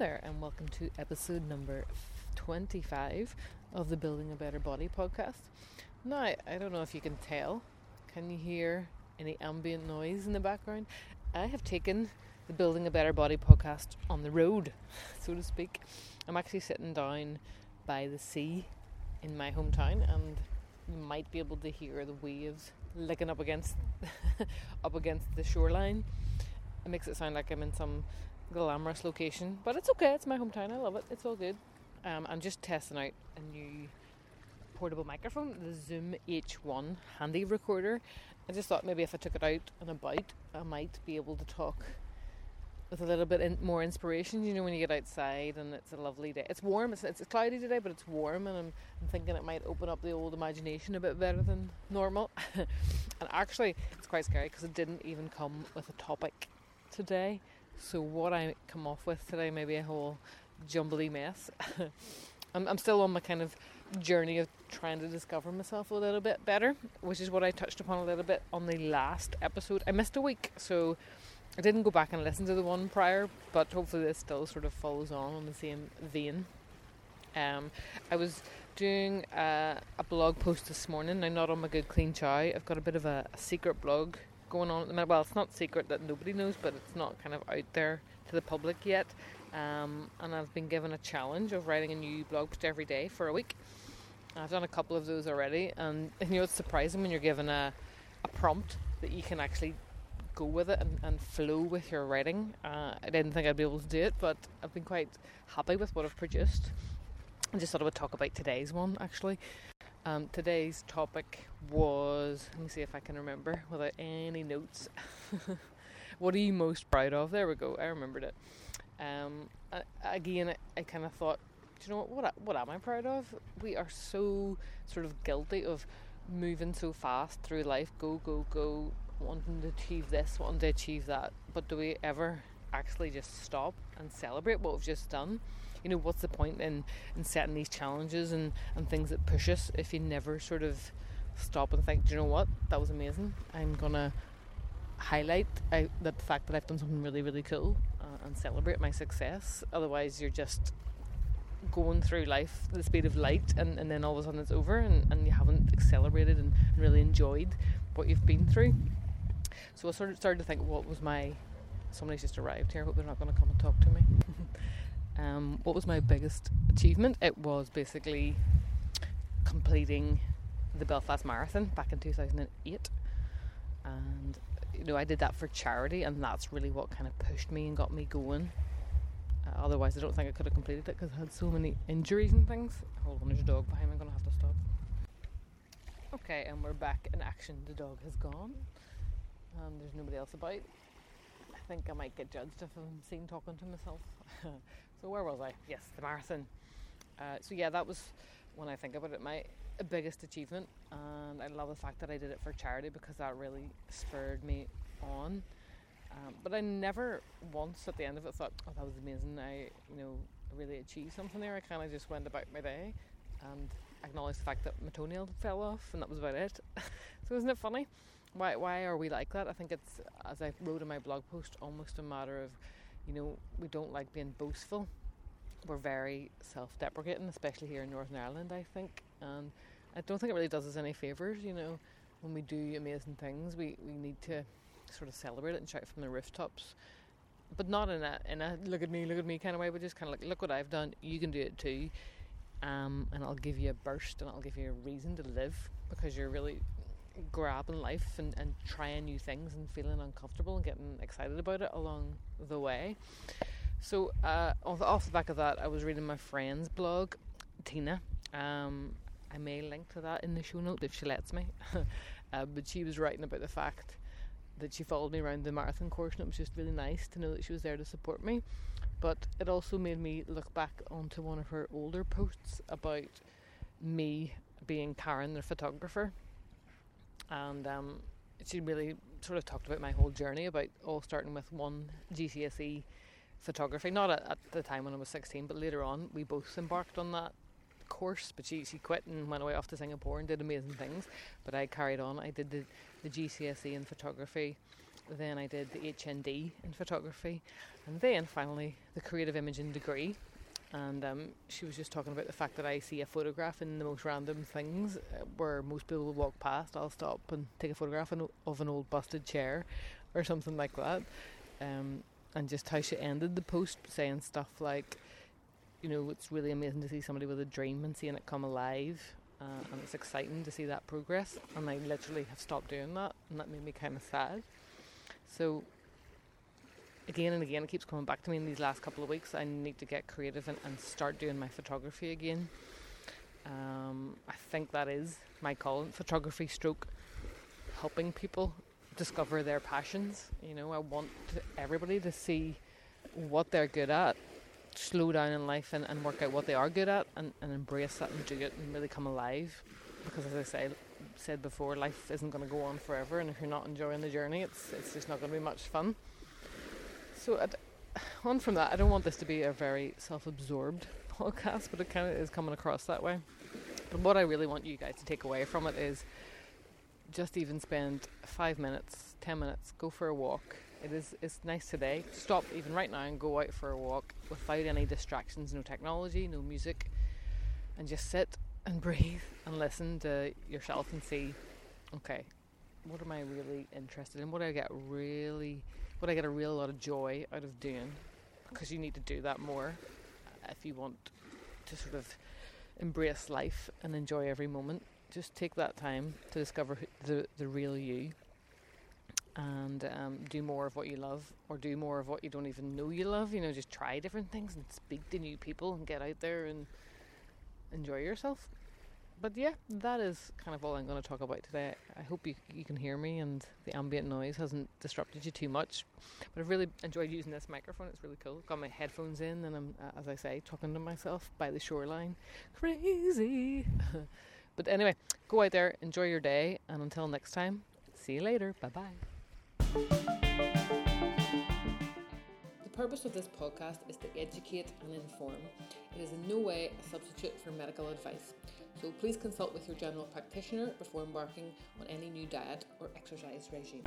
there, and welcome to episode number 25 of the Building a Better Body podcast. Now, I don't know if you can tell. Can you hear any ambient noise in the background? I have taken the Building a Better Body podcast on the road, so to speak. I'm actually sitting down by the sea in my hometown, and you might be able to hear the waves licking up against up against the shoreline. It makes it sound like I'm in some glamorous location, but it's okay. It's my hometown. I love it. It's all good. Um, I'm just testing out a new portable microphone, the Zoom H1 handy recorder. I just thought maybe if I took it out and about, I might be able to talk with a little bit in, more inspiration. You know, when you get outside and it's a lovely day. It's warm. It's, it's cloudy today, but it's warm, and I'm, I'm thinking it might open up the old imagination a bit better than normal. and actually, it's quite scary because it didn't even come with a topic today. So what I come off with today may be a whole jumbly mess. I'm, I'm still on my kind of journey of trying to discover myself a little bit better, which is what I touched upon a little bit on the last episode. I missed a week, so I didn't go back and listen to the one prior, but hopefully this still sort of follows on on the same vein. Um, I was doing uh, a blog post this morning. I'm not on my good clean chow. I've got a bit of a, a secret blog going on at the minute. Well, it's not secret that nobody knows, but it's not kind of out there to the public yet. Um, and I've been given a challenge of writing a new blog post every day for a week. I've done a couple of those already, and, and you know it's surprising when you're given a, a prompt that you can actually go with it and, and flow with your writing. Uh, I didn't think I'd be able to do it, but I've been quite happy with what I've produced. I just thought I would talk about today's one actually. Um, today's topic was let me see if I can remember without any notes. what are you most proud of? There we go. I remembered it. Um, again, I, I kind of thought, do you know what? What, what am I proud of? We are so sort of guilty of moving so fast through life. Go, go, go. Wanting to achieve this, wanting to achieve that. But do we ever actually just stop and celebrate what we've just done? you know, what's the point in, in setting these challenges and, and things that push us if you never sort of stop and think, do you know what, that was amazing. I'm gonna highlight I, the fact that I've done something really, really cool uh, and celebrate my success. Otherwise, you're just going through life the speed of light, and, and then all of a sudden it's over, and, and you haven't celebrated and, and really enjoyed what you've been through. So I sort of started to think, what was my somebody's just arrived here. I hope they're not going to come and talk to me. Um, what was my biggest achievement? It was basically completing the Belfast Marathon back in 2008. And, you know, I did that for charity, and that's really what kind of pushed me and got me going. Uh, otherwise, I don't think I could have completed it because I had so many injuries and things. Hold on, there's a dog behind me, I'm going to have to stop. Okay, and we're back in action. The dog has gone. Um, there's nobody else about. I think I might get judged if I'm seen talking to myself. So where was I? Yes, the marathon. Uh, so yeah, that was when I think about it my biggest achievement, and I love the fact that I did it for charity because that really spurred me on. Um, but I never once at the end of it thought, "Oh, that was amazing! I, you know, really achieved something there." I kind of just went about my day and acknowledged the fact that my toenail fell off, and that was about it. so isn't it funny? Why why are we like that? I think it's as I wrote in my blog post, almost a matter of you know, we don't like being boastful. We're very self deprecating, especially here in Northern Ireland, I think. And I don't think it really does us any favours, you know, when we do amazing things, we, we need to sort of celebrate it and shout from the rooftops. But not in a in a look at me, look at me kind of way, but just kind of like look what I've done. You can do it too, um, and I'll give you a burst and I'll give you a reason to live because you're really grabbing life and, and trying new things and feeling uncomfortable and getting excited about it along the way. So, uh, off the back of that, I was reading my friend's blog, Tina. Um, I may link to that in the show note if she lets me. uh, but she was writing about the fact that she followed me around the marathon course, and it was just really nice to know that she was there to support me. But it also made me look back onto one of her older posts about me being Karen, the photographer, and um, she really sort of talked about my whole journey about all starting with one GCSE photography. Not at, at, the time when I was 16, but later on we both embarked on that course. But she, she quit and went away off to Singapore and did amazing things. But I carried on. I did the, the GCSE in photography then I did the HND in photography, and then finally the creative imaging degree. And um, she was just talking about the fact that I see a photograph in the most random things uh, where most people will walk past. I'll stop and take a photograph of an old busted chair or something like that. Um, and just how she ended the post saying stuff like, you know, it's really amazing to see somebody with a dream and seeing it come alive. Uh, and it's exciting to see that progress. And I literally have stopped doing that, and that made me kind of sad. So, again and again, it keeps coming back to me in these last couple of weeks. I need to get creative and, and start doing my photography again. Um, I think that is my call photography stroke helping people discover their passions. You know, I want everybody to see what they're good at slow down in life and, and work out what they are good at and, and embrace that and do it and really come alive. Because as I say, said before, life isn't going to go on forever, and if you're not enjoying the journey, it's it's just not going to be much fun. So, I'd, on from that, I don't want this to be a very self-absorbed podcast, but it kind of is coming across that way. But what I really want you guys to take away from it is just even spend five minutes, ten minutes, go for a walk, it is it's nice today. Stop even right now and go out for a walk without any distractions, no technology, no music, and just sit and breathe and listen to yourself and see, okay, what am I really interested in? What do I get really, do I get a real lot of joy out of doing? Because you need to do that more if you want to sort of embrace life and enjoy every moment. Just take that time to discover the the real you and um, do more of what you love or do more of what you don't even know you love. You know, just try different things and speak to new people and get out there and enjoy yourself. But yeah, that is kind of all I'm going to talk about today. I hope you you can hear me and the ambient noise hasn't disrupted you too much. But I've really enjoyed using this microphone. It's really cool. Got my headphones in and I'm, uh, as I say, talking to myself by the shoreline. Crazy. but anyway, go out there, enjoy your day, and until next time, see you later. Bye bye. The purpose of this podcast is to educate and inform. It is in no way a substitute for medical advice. So please consult with your general practitioner before embarking on any new diet or exercise regime.